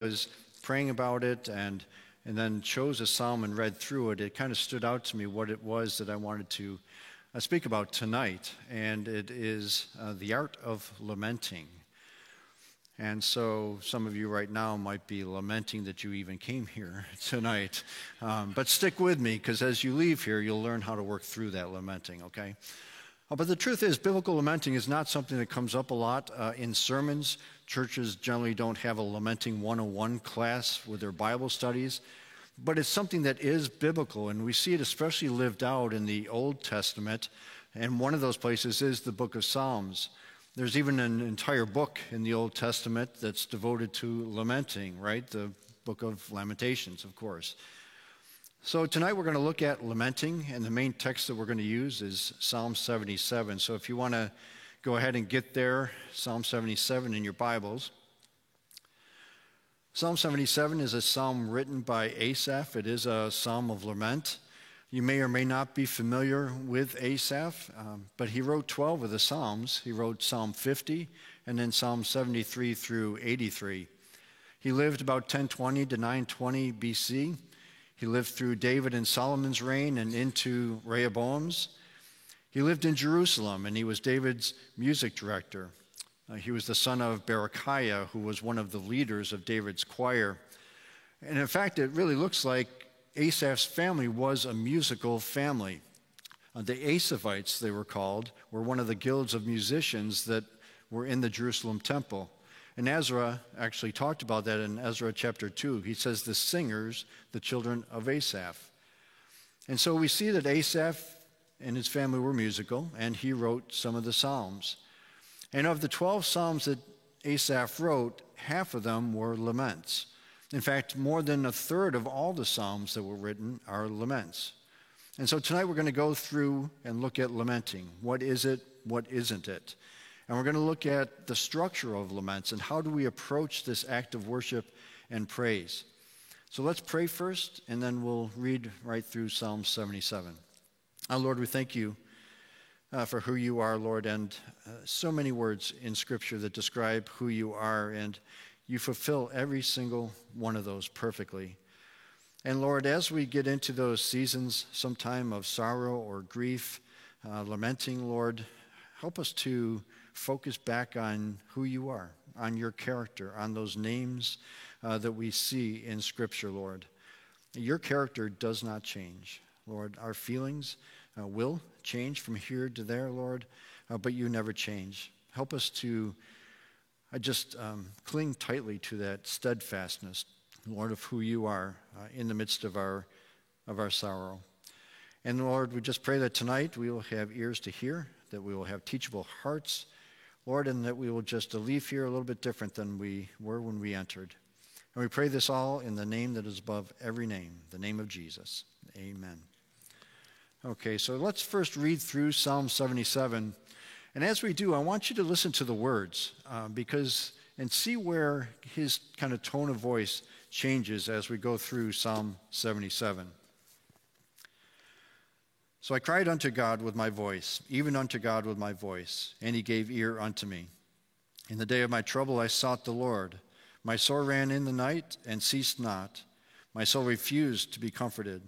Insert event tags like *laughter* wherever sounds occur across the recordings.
was praying about it and and then chose a psalm and read through it, it kind of stood out to me what it was that I wanted to uh, speak about tonight, and it is uh, the art of lamenting. And so some of you right now might be lamenting that you even came here *laughs* tonight. Um, but stick with me, because as you leave here, you'll learn how to work through that lamenting, okay? Uh, but the truth is, biblical lamenting is not something that comes up a lot uh, in sermons. Churches generally don't have a lamenting 101 class with their Bible studies, but it's something that is biblical, and we see it especially lived out in the Old Testament. And one of those places is the book of Psalms. There's even an entire book in the Old Testament that's devoted to lamenting, right? The book of Lamentations, of course. So tonight we're going to look at lamenting, and the main text that we're going to use is Psalm 77. So if you want to go ahead and get there, Psalm 77 in your Bibles. Psalm 77 is a psalm written by Asaph. It is a psalm of lament. You may or may not be familiar with Asaph, um, but he wrote 12 of the Psalms. He wrote Psalm 50 and then Psalm 73 through 83. He lived about 1020 to 920 BC. He lived through David and Solomon's reign and into Rehoboam's. He lived in Jerusalem and he was David's music director. Uh, he was the son of Berechiah, who was one of the leaders of David's choir. And in fact, it really looks like Asaph's family was a musical family. Uh, the Asaphites, they were called, were one of the guilds of musicians that were in the Jerusalem temple. And Ezra actually talked about that in Ezra chapter 2. He says, the singers, the children of Asaph. And so we see that Asaph and his family were musical, and he wrote some of the Psalms. And of the 12 Psalms that Asaph wrote, half of them were laments. In fact, more than a third of all the Psalms that were written are laments. And so tonight we're going to go through and look at lamenting. What is it? What isn't it? And we're going to look at the structure of laments and how do we approach this act of worship and praise. So let's pray first, and then we'll read right through Psalm 77. Our Lord, we thank you uh, for who you are, Lord, and uh, so many words in Scripture that describe who you are, and you fulfill every single one of those perfectly. And Lord, as we get into those seasons, sometime of sorrow or grief, uh, lamenting, Lord, help us to focus back on who you are, on your character, on those names uh, that we see in Scripture, Lord. Your character does not change, Lord. Our feelings uh, will change from here to there, Lord, uh, but you never change. Help us to uh, just um, cling tightly to that steadfastness, Lord, of who you are uh, in the midst of our, of our sorrow. And Lord, we just pray that tonight we will have ears to hear, that we will have teachable hearts Lord, and that we will just leave here a little bit different than we were when we entered. And we pray this all in the name that is above every name, the name of Jesus. Amen. Okay, so let's first read through Psalm 77. And as we do, I want you to listen to the words uh, because and see where his kind of tone of voice changes as we go through Psalm 77. So I cried unto God with my voice, even unto God with my voice, and he gave ear unto me. In the day of my trouble I sought the Lord. My soul ran in the night and ceased not. My soul refused to be comforted.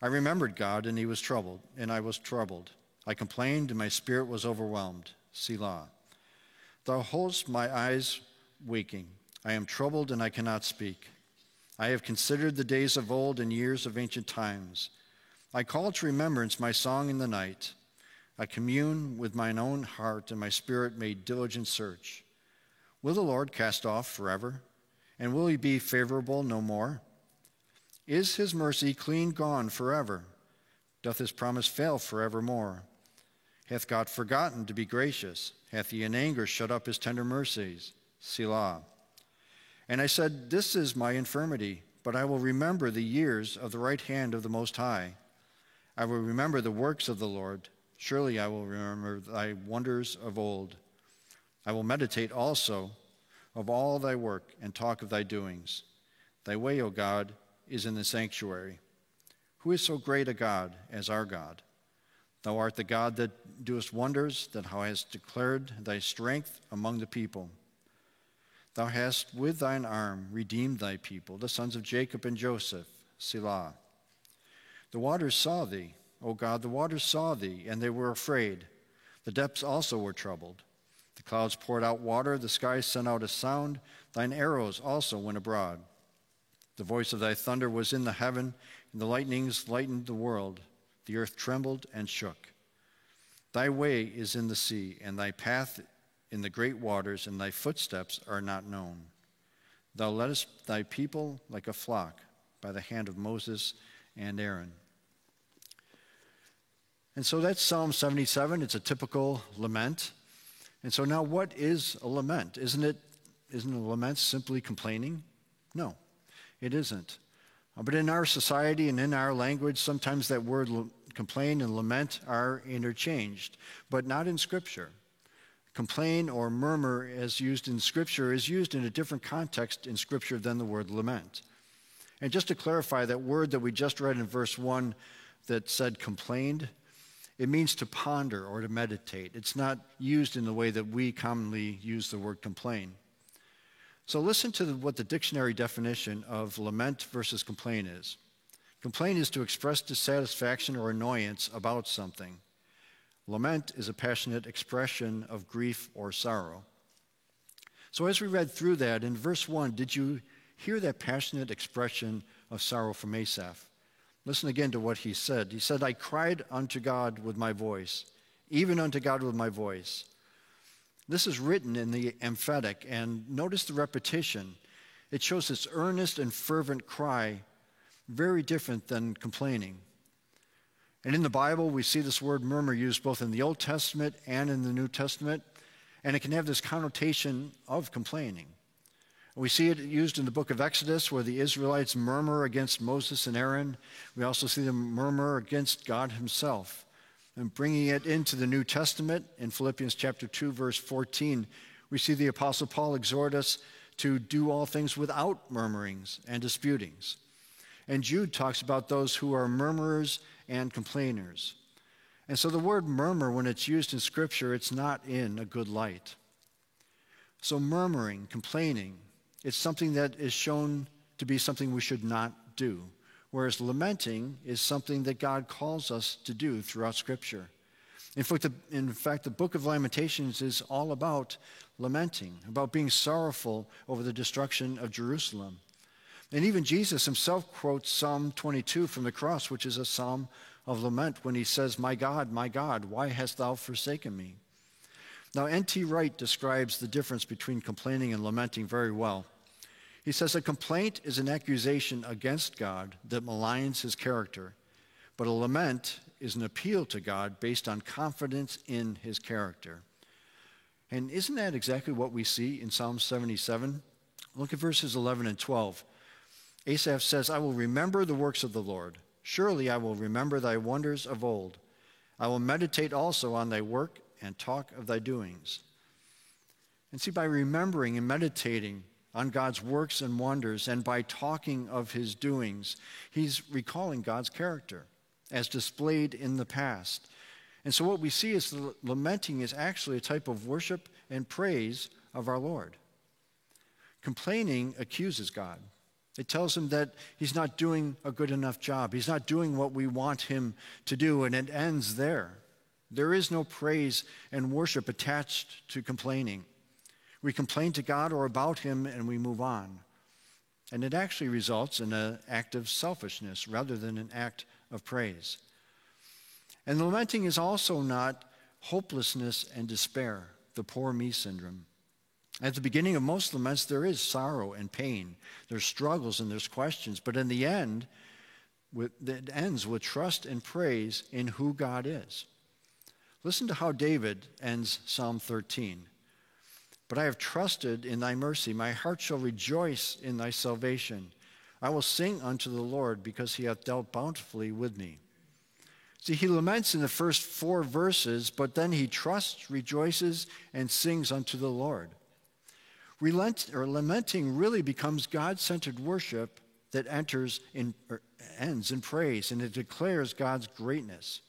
I remembered God, and he was troubled, and I was troubled. I complained, and my spirit was overwhelmed. Selah. Thou holdest my eyes waking. I am troubled, and I cannot speak. I have considered the days of old and years of ancient times. I call to remembrance my song in the night. I commune with mine own heart, and my spirit made diligent search. Will the Lord cast off forever? And will he be favorable no more? Is his mercy clean gone forever? Doth his promise fail forevermore? Hath God forgotten to be gracious? Hath he in anger shut up his tender mercies? Selah. And I said, This is my infirmity, but I will remember the years of the right hand of the Most High. I will remember the works of the Lord. Surely I will remember thy wonders of old. I will meditate also of all thy work and talk of thy doings. Thy way, O God, is in the sanctuary. Who is so great a God as our God? Thou art the God that doest wonders, that thou hast declared thy strength among the people. Thou hast with thine arm redeemed thy people, the sons of Jacob and Joseph. Selah. The waters saw thee, O God, the waters saw thee, and they were afraid. The depths also were troubled. The clouds poured out water, the skies sent out a sound, thine arrows also went abroad. The voice of thy thunder was in the heaven, and the lightnings lightened the world. The earth trembled and shook. Thy way is in the sea, and thy path in the great waters, and thy footsteps are not known. Thou leddest thy people like a flock by the hand of Moses and Aaron. And so that's Psalm 77. It's a typical lament. And so now what is a lament? Isn't it isn't a lament simply complaining? No, it isn't. Uh, but in our society and in our language, sometimes that word complain and lament are interchanged, but not in Scripture. Complain or murmur, as used in Scripture, is used in a different context in Scripture than the word lament. And just to clarify, that word that we just read in verse 1 that said complained, it means to ponder or to meditate. It's not used in the way that we commonly use the word complain. So listen to what the dictionary definition of lament versus complain is. Complain is to express dissatisfaction or annoyance about something. Lament is a passionate expression of grief or sorrow. So, as we read through that, in verse 1, did you hear that passionate expression of sorrow from Asaph? Listen again to what he said. He said, I cried unto God with my voice, even unto God with my voice. This is written in the emphatic, and notice the repetition. It shows this earnest and fervent cry, very different than complaining. And in the Bible, we see this word murmur used both in the Old Testament and in the New Testament, and it can have this connotation of complaining. We see it used in the book of Exodus where the Israelites murmur against Moses and Aaron. We also see them murmur against God himself. And bringing it into the New Testament in Philippians chapter 2 verse 14, we see the apostle Paul exhort us to do all things without murmurings and disputings. And Jude talks about those who are murmurers and complainers. And so the word murmur, when it's used in Scripture, it's not in a good light. So murmuring, complaining, it's something that is shown to be something we should not do. Whereas lamenting is something that God calls us to do throughout Scripture. In fact, the, in fact, the book of Lamentations is all about lamenting, about being sorrowful over the destruction of Jerusalem. And even Jesus himself quotes Psalm 22 from the cross, which is a psalm of lament, when he says, My God, my God, why hast thou forsaken me? Now, N.T. Wright describes the difference between complaining and lamenting very well. He says a complaint is an accusation against God that maligns his character, but a lament is an appeal to God based on confidence in his character. And isn't that exactly what we see in Psalm 77? Look at verses 11 and 12. Asaph says, I will remember the works of the Lord. Surely I will remember thy wonders of old. I will meditate also on thy work and talk of thy doings. And see, by remembering and meditating on God's works and wonders, and by talking of his doings, he's recalling God's character as displayed in the past. And so, what we see is the lamenting is actually a type of worship and praise of our Lord. Complaining accuses God. It tells him that he's not doing a good enough job. He's not doing what we want him to do, and it ends there. There is no praise and worship attached to complaining. We complain to God or about him and we move on. And it actually results in an act of selfishness rather than an act of praise. And lamenting is also not hopelessness and despair, the poor me syndrome. At the beginning of most laments, there is sorrow and pain. There's struggles and there's questions. But in the end, it ends with trust and praise in who God is. Listen to how David ends Psalm 13. But I have trusted in thy mercy. My heart shall rejoice in thy salvation. I will sing unto the Lord because he hath dealt bountifully with me. See, he laments in the first four verses, but then he trusts, rejoices, and sings unto the Lord. Relent, or lamenting really becomes God centered worship that enters in, ends in praise and it declares God's greatness.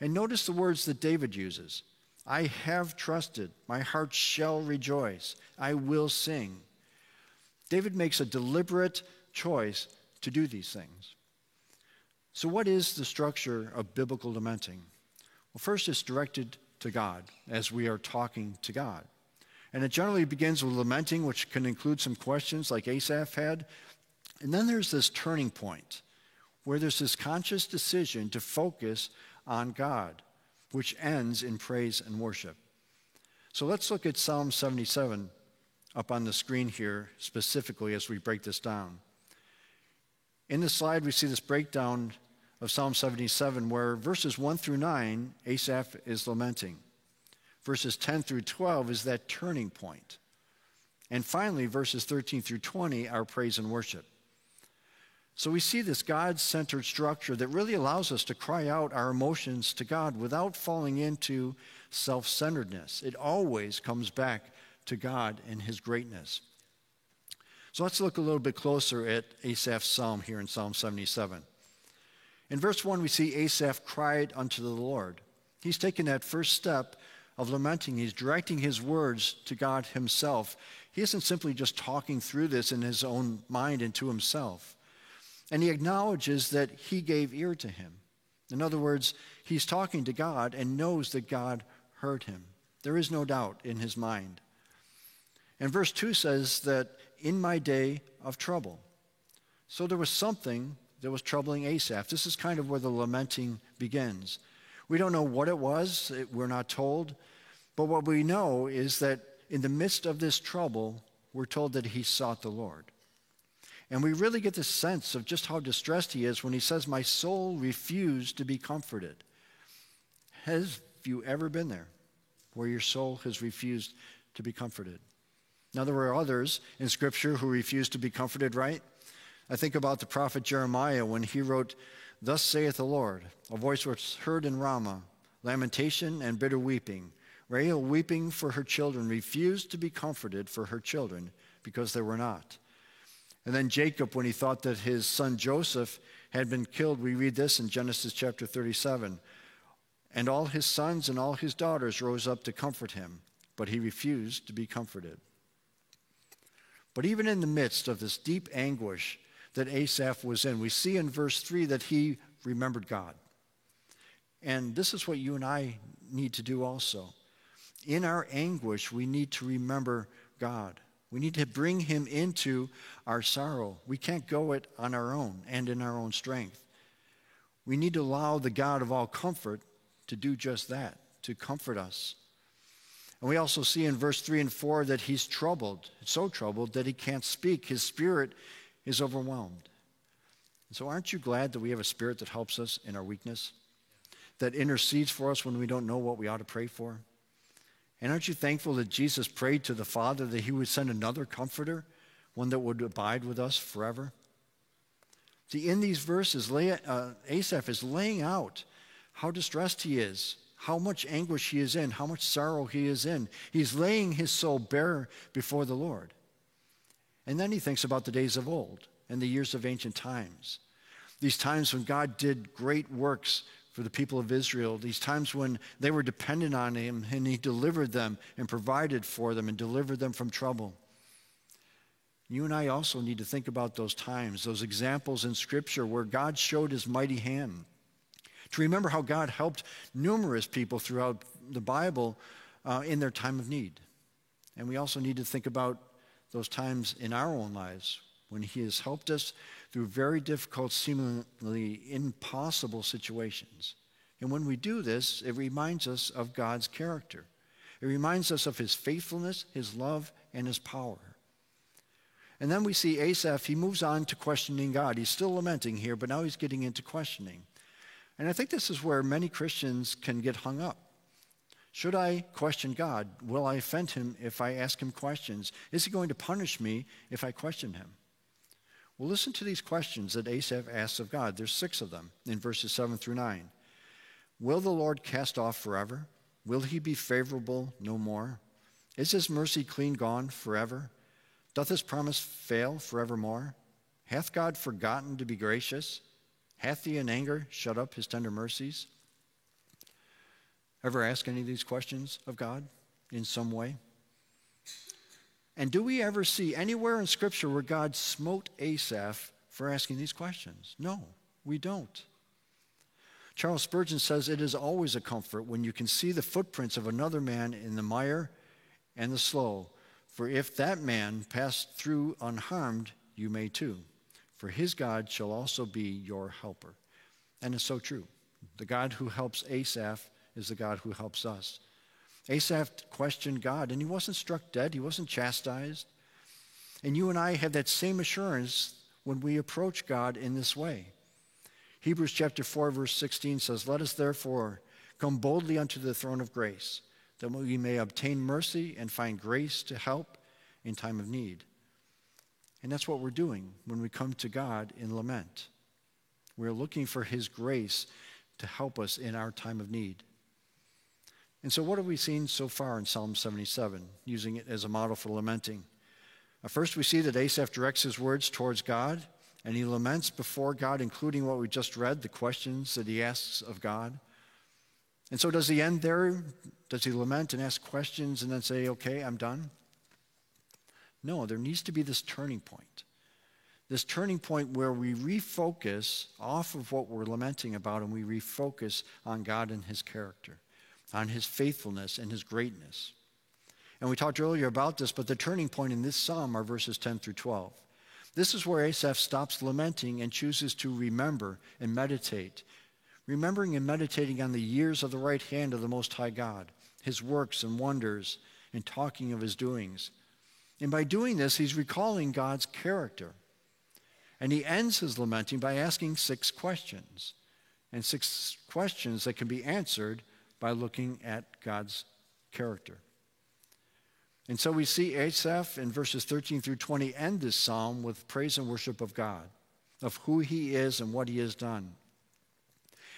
And notice the words that David uses. I have trusted. My heart shall rejoice. I will sing. David makes a deliberate choice to do these things. So, what is the structure of biblical lamenting? Well, first, it's directed to God as we are talking to God. And it generally begins with lamenting, which can include some questions like Asaph had. And then there's this turning point where there's this conscious decision to focus on God, which ends in praise and worship. So let's look at Psalm 77 up on the screen here specifically as we break this down. In the slide, we see this breakdown of Psalm 77 where verses 1 through 9, Asaph is lamenting. Verses 10 through 12 is that turning point. And finally, verses 13 through 20 are praise and worship. So we see this God centered structure that really allows us to cry out our emotions to God without falling into self centeredness. It always comes back to God and His greatness. So let's look a little bit closer at Asaph's psalm here in Psalm 77. In verse 1, we see Asaph cried unto the Lord. He's taken that first step of lamenting. He's directing his words to God himself. He isn't simply just talking through this in his own mind and to himself. And he acknowledges that he gave ear to him. In other words, he's talking to God and knows that God heard him. There is no doubt in his mind. And verse 2 says that in my day of trouble. So there was something that was troubling Asaph. This is kind of where the lamenting begins. We don't know what it was, we're not told. But what we know is that in the midst of this trouble, we're told that he sought the Lord. And we really get the sense of just how distressed he is when he says, My soul refused to be comforted. Have you ever been there where your soul has refused to be comforted? Now, there were others in Scripture who refused to be comforted, right? I think about the prophet Jeremiah when he wrote, Thus saith the Lord, a voice was heard in Ramah, lamentation and bitter weeping. Rahel, weeping for her children, refused to be comforted for her children because they were not. And then Jacob, when he thought that his son Joseph had been killed, we read this in Genesis chapter 37. And all his sons and all his daughters rose up to comfort him, but he refused to be comforted. But even in the midst of this deep anguish, that Asaph was in. We see in verse 3 that he remembered God. And this is what you and I need to do also. In our anguish, we need to remember God. We need to bring him into our sorrow. We can't go it on our own and in our own strength. We need to allow the God of all comfort to do just that, to comfort us. And we also see in verse 3 and 4 that he's troubled, so troubled that he can't speak. His spirit is overwhelmed. So, aren't you glad that we have a spirit that helps us in our weakness, that intercedes for us when we don't know what we ought to pray for? And aren't you thankful that Jesus prayed to the Father that he would send another comforter, one that would abide with us forever? See, in these verses, uh, Asaph is laying out how distressed he is, how much anguish he is in, how much sorrow he is in. He's laying his soul bare before the Lord. And then he thinks about the days of old and the years of ancient times. These times when God did great works for the people of Israel, these times when they were dependent on him and he delivered them and provided for them and delivered them from trouble. You and I also need to think about those times, those examples in Scripture where God showed his mighty hand. To remember how God helped numerous people throughout the Bible uh, in their time of need. And we also need to think about those times in our own lives when He has helped us through very difficult, seemingly impossible situations. And when we do this, it reminds us of God's character. It reminds us of His faithfulness, His love, and His power. And then we see Asaph, he moves on to questioning God. He's still lamenting here, but now he's getting into questioning. And I think this is where many Christians can get hung up. Should I question God? Will I offend him if I ask him questions? Is he going to punish me if I question him? Well, listen to these questions that Asaph asks of God. There's six of them in verses 7 through 9. Will the Lord cast off forever? Will he be favorable no more? Is his mercy clean gone forever? Doth his promise fail forevermore? Hath God forgotten to be gracious? Hath he in anger shut up his tender mercies? Ever ask any of these questions of God in some way? And do we ever see anywhere in Scripture where God smote Asaph for asking these questions? No, we don't. Charles Spurgeon says it is always a comfort when you can see the footprints of another man in the mire and the slough. For if that man passed through unharmed, you may too. For his God shall also be your helper. And it's so true. The God who helps Asaph is the God who helps us. Asaph questioned God, and he wasn't struck dead, he wasn't chastised. And you and I have that same assurance when we approach God in this way. Hebrews chapter 4, verse 16 says, Let us therefore come boldly unto the throne of grace, that we may obtain mercy and find grace to help in time of need. And that's what we're doing when we come to God in lament. We're looking for His grace to help us in our time of need. And so, what have we seen so far in Psalm 77, using it as a model for lamenting? Uh, first, we see that Asaph directs his words towards God, and he laments before God, including what we just read, the questions that he asks of God. And so, does he end there? Does he lament and ask questions and then say, okay, I'm done? No, there needs to be this turning point. This turning point where we refocus off of what we're lamenting about and we refocus on God and his character on his faithfulness and his greatness. And we talked earlier about this, but the turning point in this psalm are verses 10 through 12. This is where Asaph stops lamenting and chooses to remember and meditate, remembering and meditating on the years of the right hand of the Most High God, his works and wonders, and talking of his doings. And by doing this, he's recalling God's character. And he ends his lamenting by asking six questions, and six questions that can be answered by looking at God's character. And so we see Asaph in verses 13 through 20 end this psalm with praise and worship of God, of who he is and what he has done.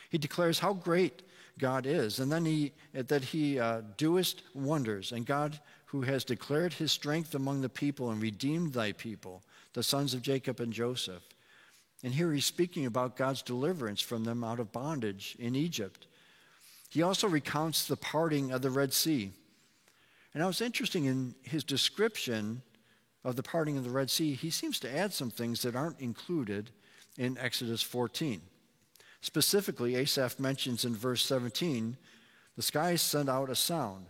He declares how great God is, and then he, that he uh, doest wonders, and God who has declared his strength among the people and redeemed thy people, the sons of Jacob and Joseph. And here he's speaking about God's deliverance from them out of bondage in Egypt he also recounts the parting of the Red Sea. And I was interesting in his description of the parting of the Red Sea, he seems to add some things that aren't included in Exodus 14. Specifically, Asaph mentions in verse 17, the skies sent out a sound,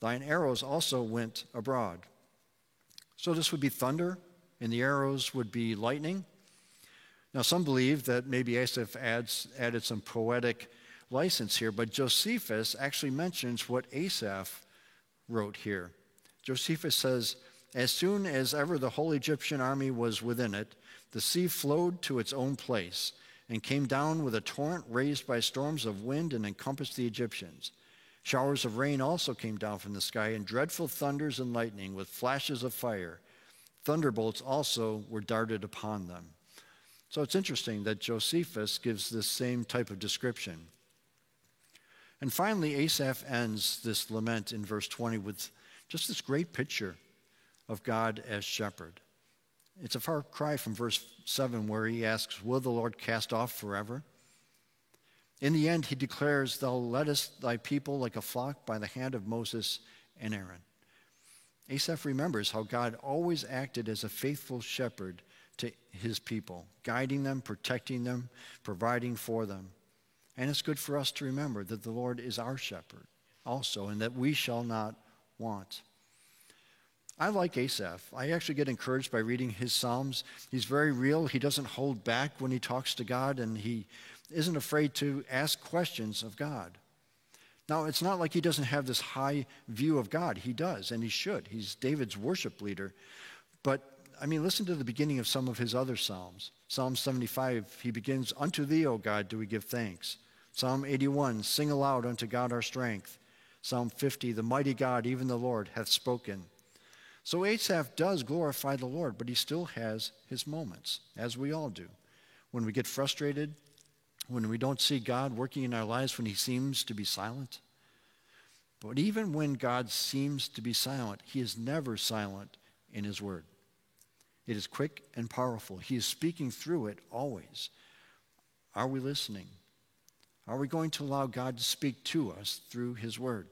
thine arrows also went abroad. So this would be thunder, and the arrows would be lightning. Now, some believe that maybe Asaph adds, added some poetic license here, but Josephus actually mentions what Asaph wrote here. Josephus says, As soon as ever the whole Egyptian army was within it, the sea flowed to its own place and came down with a torrent raised by storms of wind and encompassed the Egyptians. Showers of rain also came down from the sky, and dreadful thunders and lightning with flashes of fire. Thunderbolts also were darted upon them. So it's interesting that Josephus gives this same type of description. And finally, Asaph ends this lament in verse 20 with just this great picture of God as shepherd. It's a far cry from verse 7 where he asks, Will the Lord cast off forever? In the end, he declares, Thou leddest thy people like a flock by the hand of Moses and Aaron. Asaph remembers how God always acted as a faithful shepherd to his people, guiding them, protecting them, providing for them. And it's good for us to remember that the Lord is our shepherd also, and that we shall not want. I like Asaph. I actually get encouraged by reading his Psalms. He's very real. He doesn't hold back when he talks to God, and he isn't afraid to ask questions of God. Now, it's not like he doesn't have this high view of God. He does, and he should. He's David's worship leader. But, I mean, listen to the beginning of some of his other Psalms. Psalm 75, he begins, Unto thee, O God, do we give thanks. Psalm 81, sing aloud unto God our strength. Psalm 50, the mighty God, even the Lord, hath spoken. So Asaph does glorify the Lord, but he still has his moments, as we all do. When we get frustrated, when we don't see God working in our lives, when he seems to be silent. But even when God seems to be silent, he is never silent in his word. It is quick and powerful. He is speaking through it always. Are we listening? Are we going to allow God to speak to us through His Word?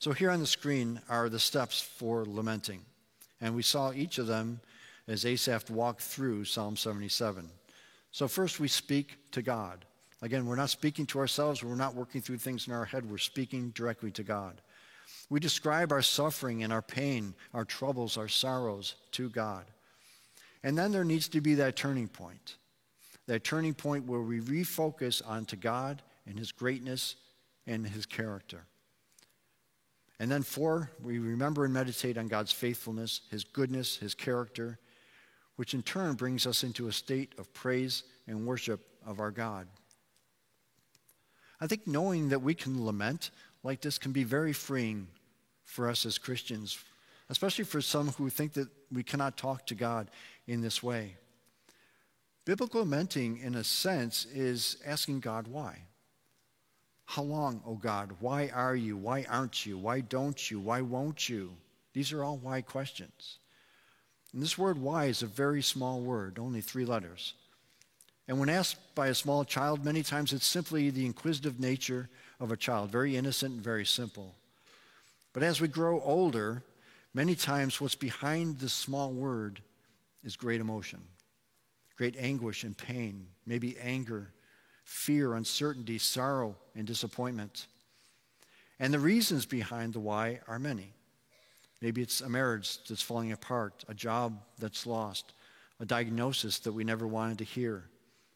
So, here on the screen are the steps for lamenting. And we saw each of them as Asaph walked through Psalm 77. So, first we speak to God. Again, we're not speaking to ourselves, we're not working through things in our head, we're speaking directly to God. We describe our suffering and our pain, our troubles, our sorrows to God. And then there needs to be that turning point that turning point where we refocus onto God and His greatness and His character. And then, four, we remember and meditate on God's faithfulness, His goodness, His character, which in turn brings us into a state of praise and worship of our God. I think knowing that we can lament like this can be very freeing for us as Christians, especially for some who think that we cannot talk to God in this way. Biblical lamenting, in a sense, is asking God why. How long, oh God? Why are you? Why aren't you? Why don't you? Why won't you? These are all why questions. And this word why is a very small word, only three letters. And when asked by a small child, many times it's simply the inquisitive nature of a child, very innocent and very simple. But as we grow older, many times what's behind this small word is great emotion great anguish and pain, maybe anger, fear, uncertainty, sorrow, and disappointment. And the reasons behind the why are many. Maybe it's a marriage that's falling apart, a job that's lost, a diagnosis that we never wanted to hear,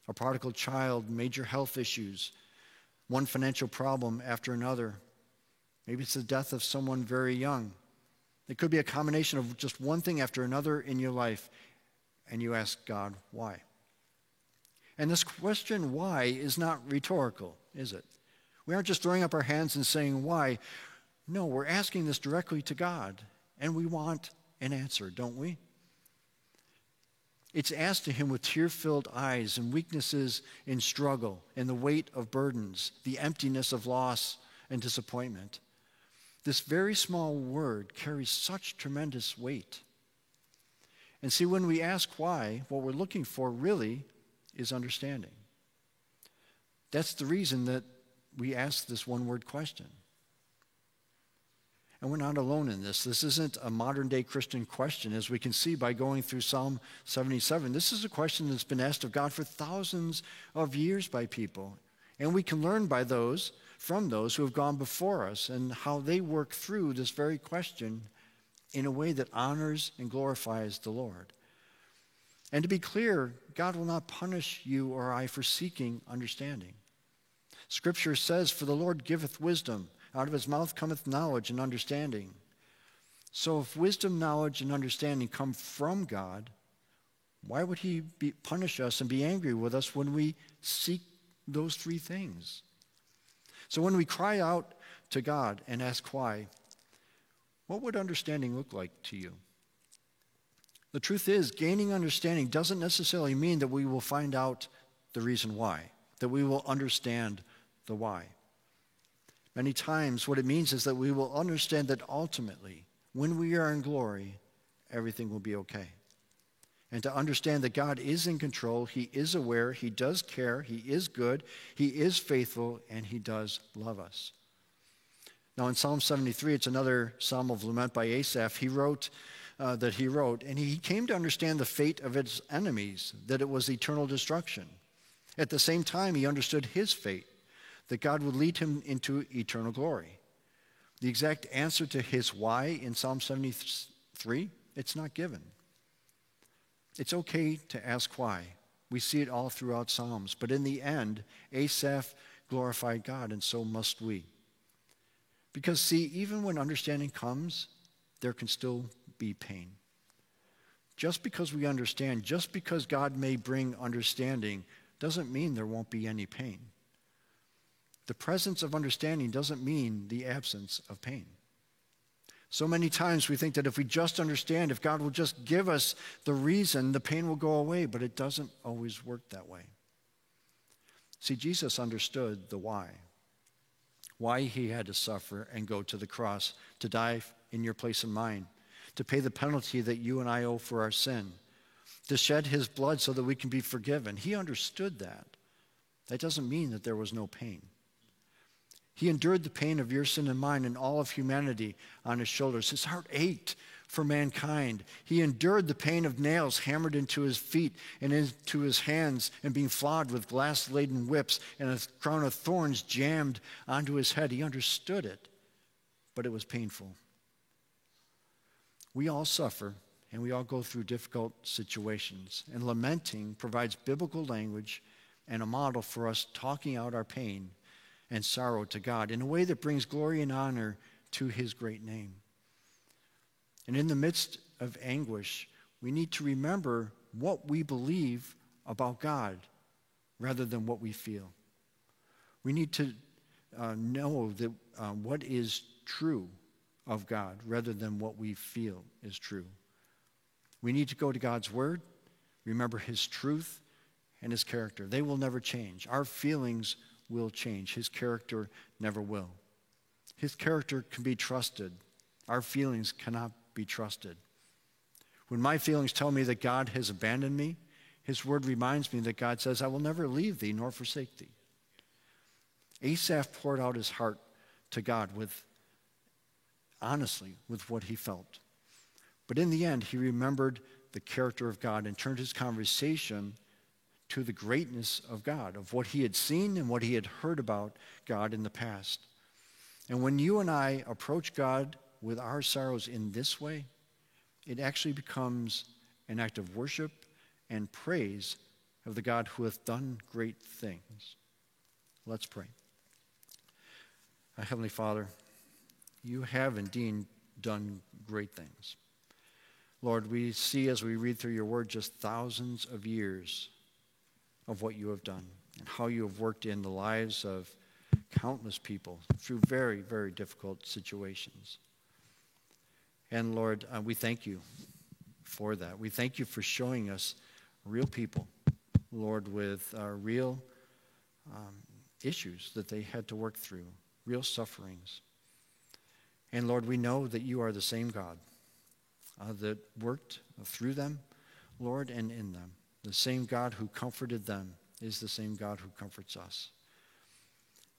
a prodigal child, major health issues, one financial problem after another. Maybe it's the death of someone very young. It could be a combination of just one thing after another in your life, and you ask God, why? And this question, why, is not rhetorical, is it? We aren't just throwing up our hands and saying, why. No, we're asking this directly to God, and we want an answer, don't we? It's asked to him with tear filled eyes and weaknesses in struggle and the weight of burdens, the emptiness of loss and disappointment. This very small word carries such tremendous weight. And see, when we ask why, what we're looking for really is understanding. That's the reason that we ask this one word question. And we're not alone in this. This isn't a modern day Christian question, as we can see by going through Psalm 77. This is a question that's been asked of God for thousands of years by people. And we can learn by those, from those who have gone before us, and how they work through this very question in a way that honors and glorifies the Lord. And to be clear, God will not punish you or I for seeking understanding. Scripture says, For the Lord giveth wisdom, out of his mouth cometh knowledge and understanding. So if wisdom, knowledge, and understanding come from God, why would he be, punish us and be angry with us when we seek those three things? So when we cry out to God and ask why, what would understanding look like to you? The truth is, gaining understanding doesn't necessarily mean that we will find out the reason why, that we will understand the why. Many times, what it means is that we will understand that ultimately, when we are in glory, everything will be okay. And to understand that God is in control, He is aware, He does care, He is good, He is faithful, and He does love us. Now, in Psalm 73, it's another psalm of lament by Asaph. He wrote uh, that he wrote, and he came to understand the fate of its enemies, that it was eternal destruction. At the same time, he understood his fate, that God would lead him into eternal glory. The exact answer to his why in Psalm 73, it's not given. It's okay to ask why. We see it all throughout Psalms. But in the end, Asaph glorified God, and so must we. Because, see, even when understanding comes, there can still be pain. Just because we understand, just because God may bring understanding, doesn't mean there won't be any pain. The presence of understanding doesn't mean the absence of pain. So many times we think that if we just understand, if God will just give us the reason, the pain will go away, but it doesn't always work that way. See, Jesus understood the why why he had to suffer and go to the cross, to die in your place and mine, to pay the penalty that you and I owe for our sin, to shed his blood so that we can be forgiven. He understood that. that doesn't mean that there was no pain. He endured the pain of your sin and mine and all of humanity on his shoulders. His heart ached for mankind. He endured the pain of nails hammered into his feet and into his hands and being flogged with glass laden whips and a crown of thorns jammed onto his head. He understood it, but it was painful. We all suffer and we all go through difficult situations, and lamenting provides biblical language and a model for us talking out our pain and sorrow to God in a way that brings glory and honor to his great name. And in the midst of anguish, we need to remember what we believe about God rather than what we feel. We need to uh, know that uh, what is true of God rather than what we feel is true. We need to go to God's Word, remember His truth and His character. They will never change. Our feelings will change, His character never will. His character can be trusted, our feelings cannot be trusted. When my feelings tell me that God has abandoned me, his word reminds me that God says, I will never leave thee nor forsake thee. Asaph poured out his heart to God with honestly with what he felt. But in the end, he remembered the character of God and turned his conversation to the greatness of God, of what he had seen and what he had heard about God in the past. And when you and I approach God with our sorrows in this way, it actually becomes an act of worship and praise of the God who hath done great things. Let's pray. Our Heavenly Father, you have indeed done great things. Lord, we see as we read through your word just thousands of years of what you have done and how you have worked in the lives of countless people through very, very difficult situations. And Lord, uh, we thank you for that. We thank you for showing us real people, Lord, with uh, real um, issues that they had to work through, real sufferings. And Lord, we know that you are the same God uh, that worked through them, Lord, and in them. The same God who comforted them is the same God who comforts us.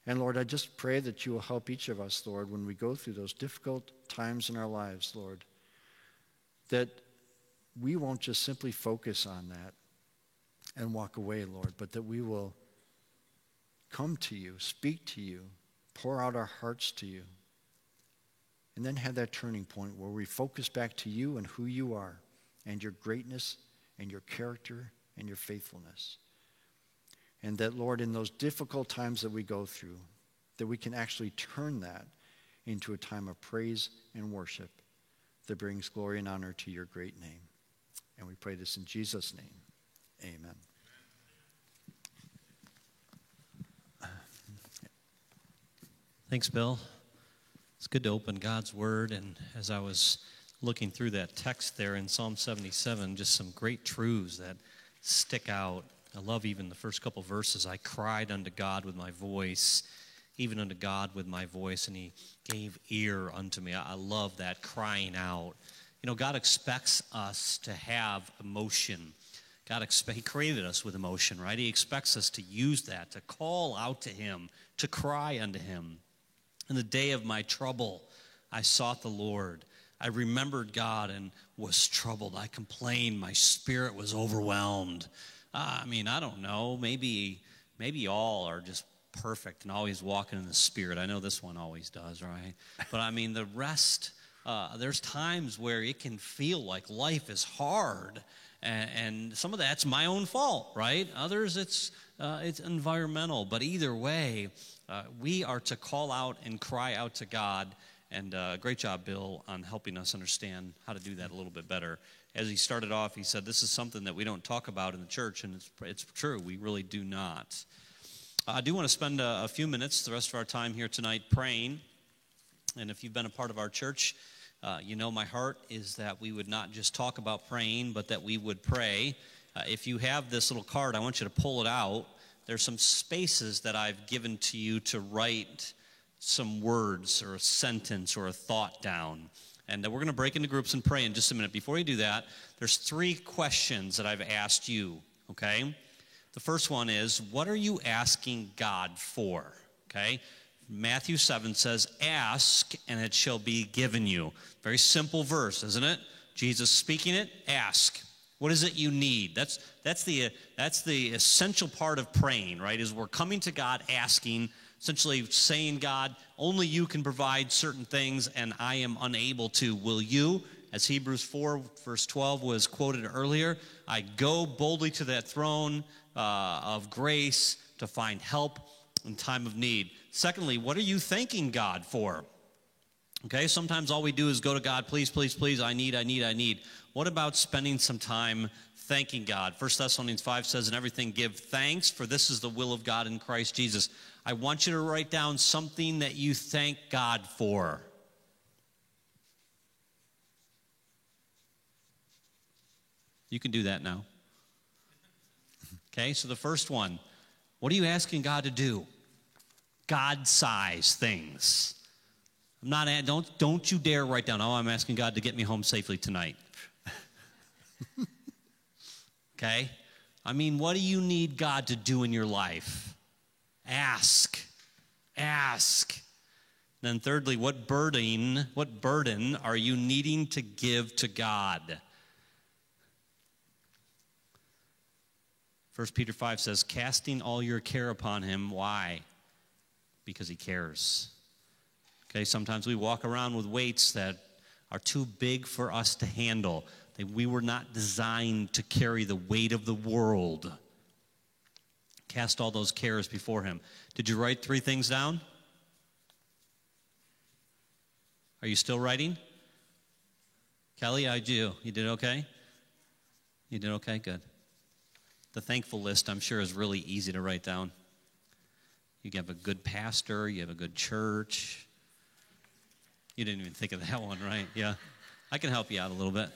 And Lord, I just pray that you will help each of us, Lord, when we go through those difficult times in our lives, Lord, that we won't just simply focus on that and walk away, Lord, but that we will come to you, speak to you, pour out our hearts to you, and then have that turning point where we focus back to you and who you are and your greatness and your character and your faithfulness. And that, Lord, in those difficult times that we go through, that we can actually turn that into a time of praise and worship that brings glory and honor to your great name. And we pray this in Jesus' name. Amen. Thanks, Bill. It's good to open God's Word. And as I was looking through that text there in Psalm 77, just some great truths that stick out I love even the first couple verses. I cried unto God with my voice, even unto God with my voice, and He gave ear unto me. I love that crying out. You know, God expects us to have emotion. God He created us with emotion, right? He expects us to use that, to call out to Him, to cry unto Him. In the day of my trouble, I sought the Lord. I remembered God and was troubled. I complained. My spirit was overwhelmed. Uh, I mean, I don't know. Maybe, maybe all are just perfect and always walking in the Spirit. I know this one always does, right? But I mean, the rest, uh, there's times where it can feel like life is hard. And, and some of that's my own fault, right? Others, it's, uh, it's environmental. But either way, uh, we are to call out and cry out to God. And uh, great job, Bill, on helping us understand how to do that a little bit better as he started off, he said, This is something that we don't talk about in the church, and it's, it's true. We really do not. I do want to spend a, a, few minutes, the rest of our time here tonight, praying. And if you've been a part of our church, uh, you know my heart is that we would not just talk about praying, but that we would pray. Uh, if you have this little card, I want you to pull it out. There's some spaces that I've given to you to write some words or a sentence or a thought down. And then we're going to break into groups and pray in just a minute. Before you do that, there's three questions that I've asked you, okay? The first one is, what are you asking God for? Okay? Matthew 7 says, Ask and it shall be given you. Very simple verse, isn't it? Jesus speaking it, ask. What is it you need? That's, that's, the, that's the essential part of praying, right? Is we're coming to God asking, essentially saying, God, only you can provide certain things and I am unable to. Will you? As Hebrews 4, verse 12 was quoted earlier, I go boldly to that throne uh, of grace to find help in time of need. Secondly, what are you thanking God for? Okay, sometimes all we do is go to God, please, please, please, I need, I need, I need. What about spending some time thanking God? 1 Thessalonians 5 says, In everything give thanks, for this is the will of God in Christ Jesus. I want you to write down something that you thank God for. You can do that now. Okay, so the first one what are you asking God to do? God size things. I'm not, don't, don't you dare write down, oh, I'm asking God to get me home safely tonight. *laughs* okay? I mean, what do you need God to do in your life? Ask. Ask. Then thirdly, what burden, what burden are you needing to give to God? 1 Peter 5 says, casting all your care upon him. Why? Because he cares. Okay, sometimes we walk around with weights that are too big for us to handle. We were not designed to carry the weight of the world. Cast all those cares before him. Did you write three things down? Are you still writing? Kelly, I do. You did okay? You did okay? Good. The thankful list, I'm sure, is really easy to write down. You have a good pastor, you have a good church. You didn't even think of that *laughs* one, right? Yeah. I can help you out a little bit.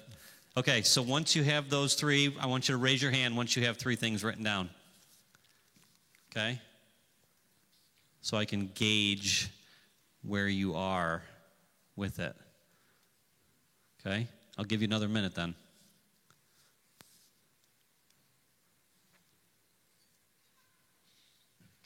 Okay, so once you have those three, I want you to raise your hand once you have three things written down. Okay? So I can gauge where you are with it. Okay? I'll give you another minute then.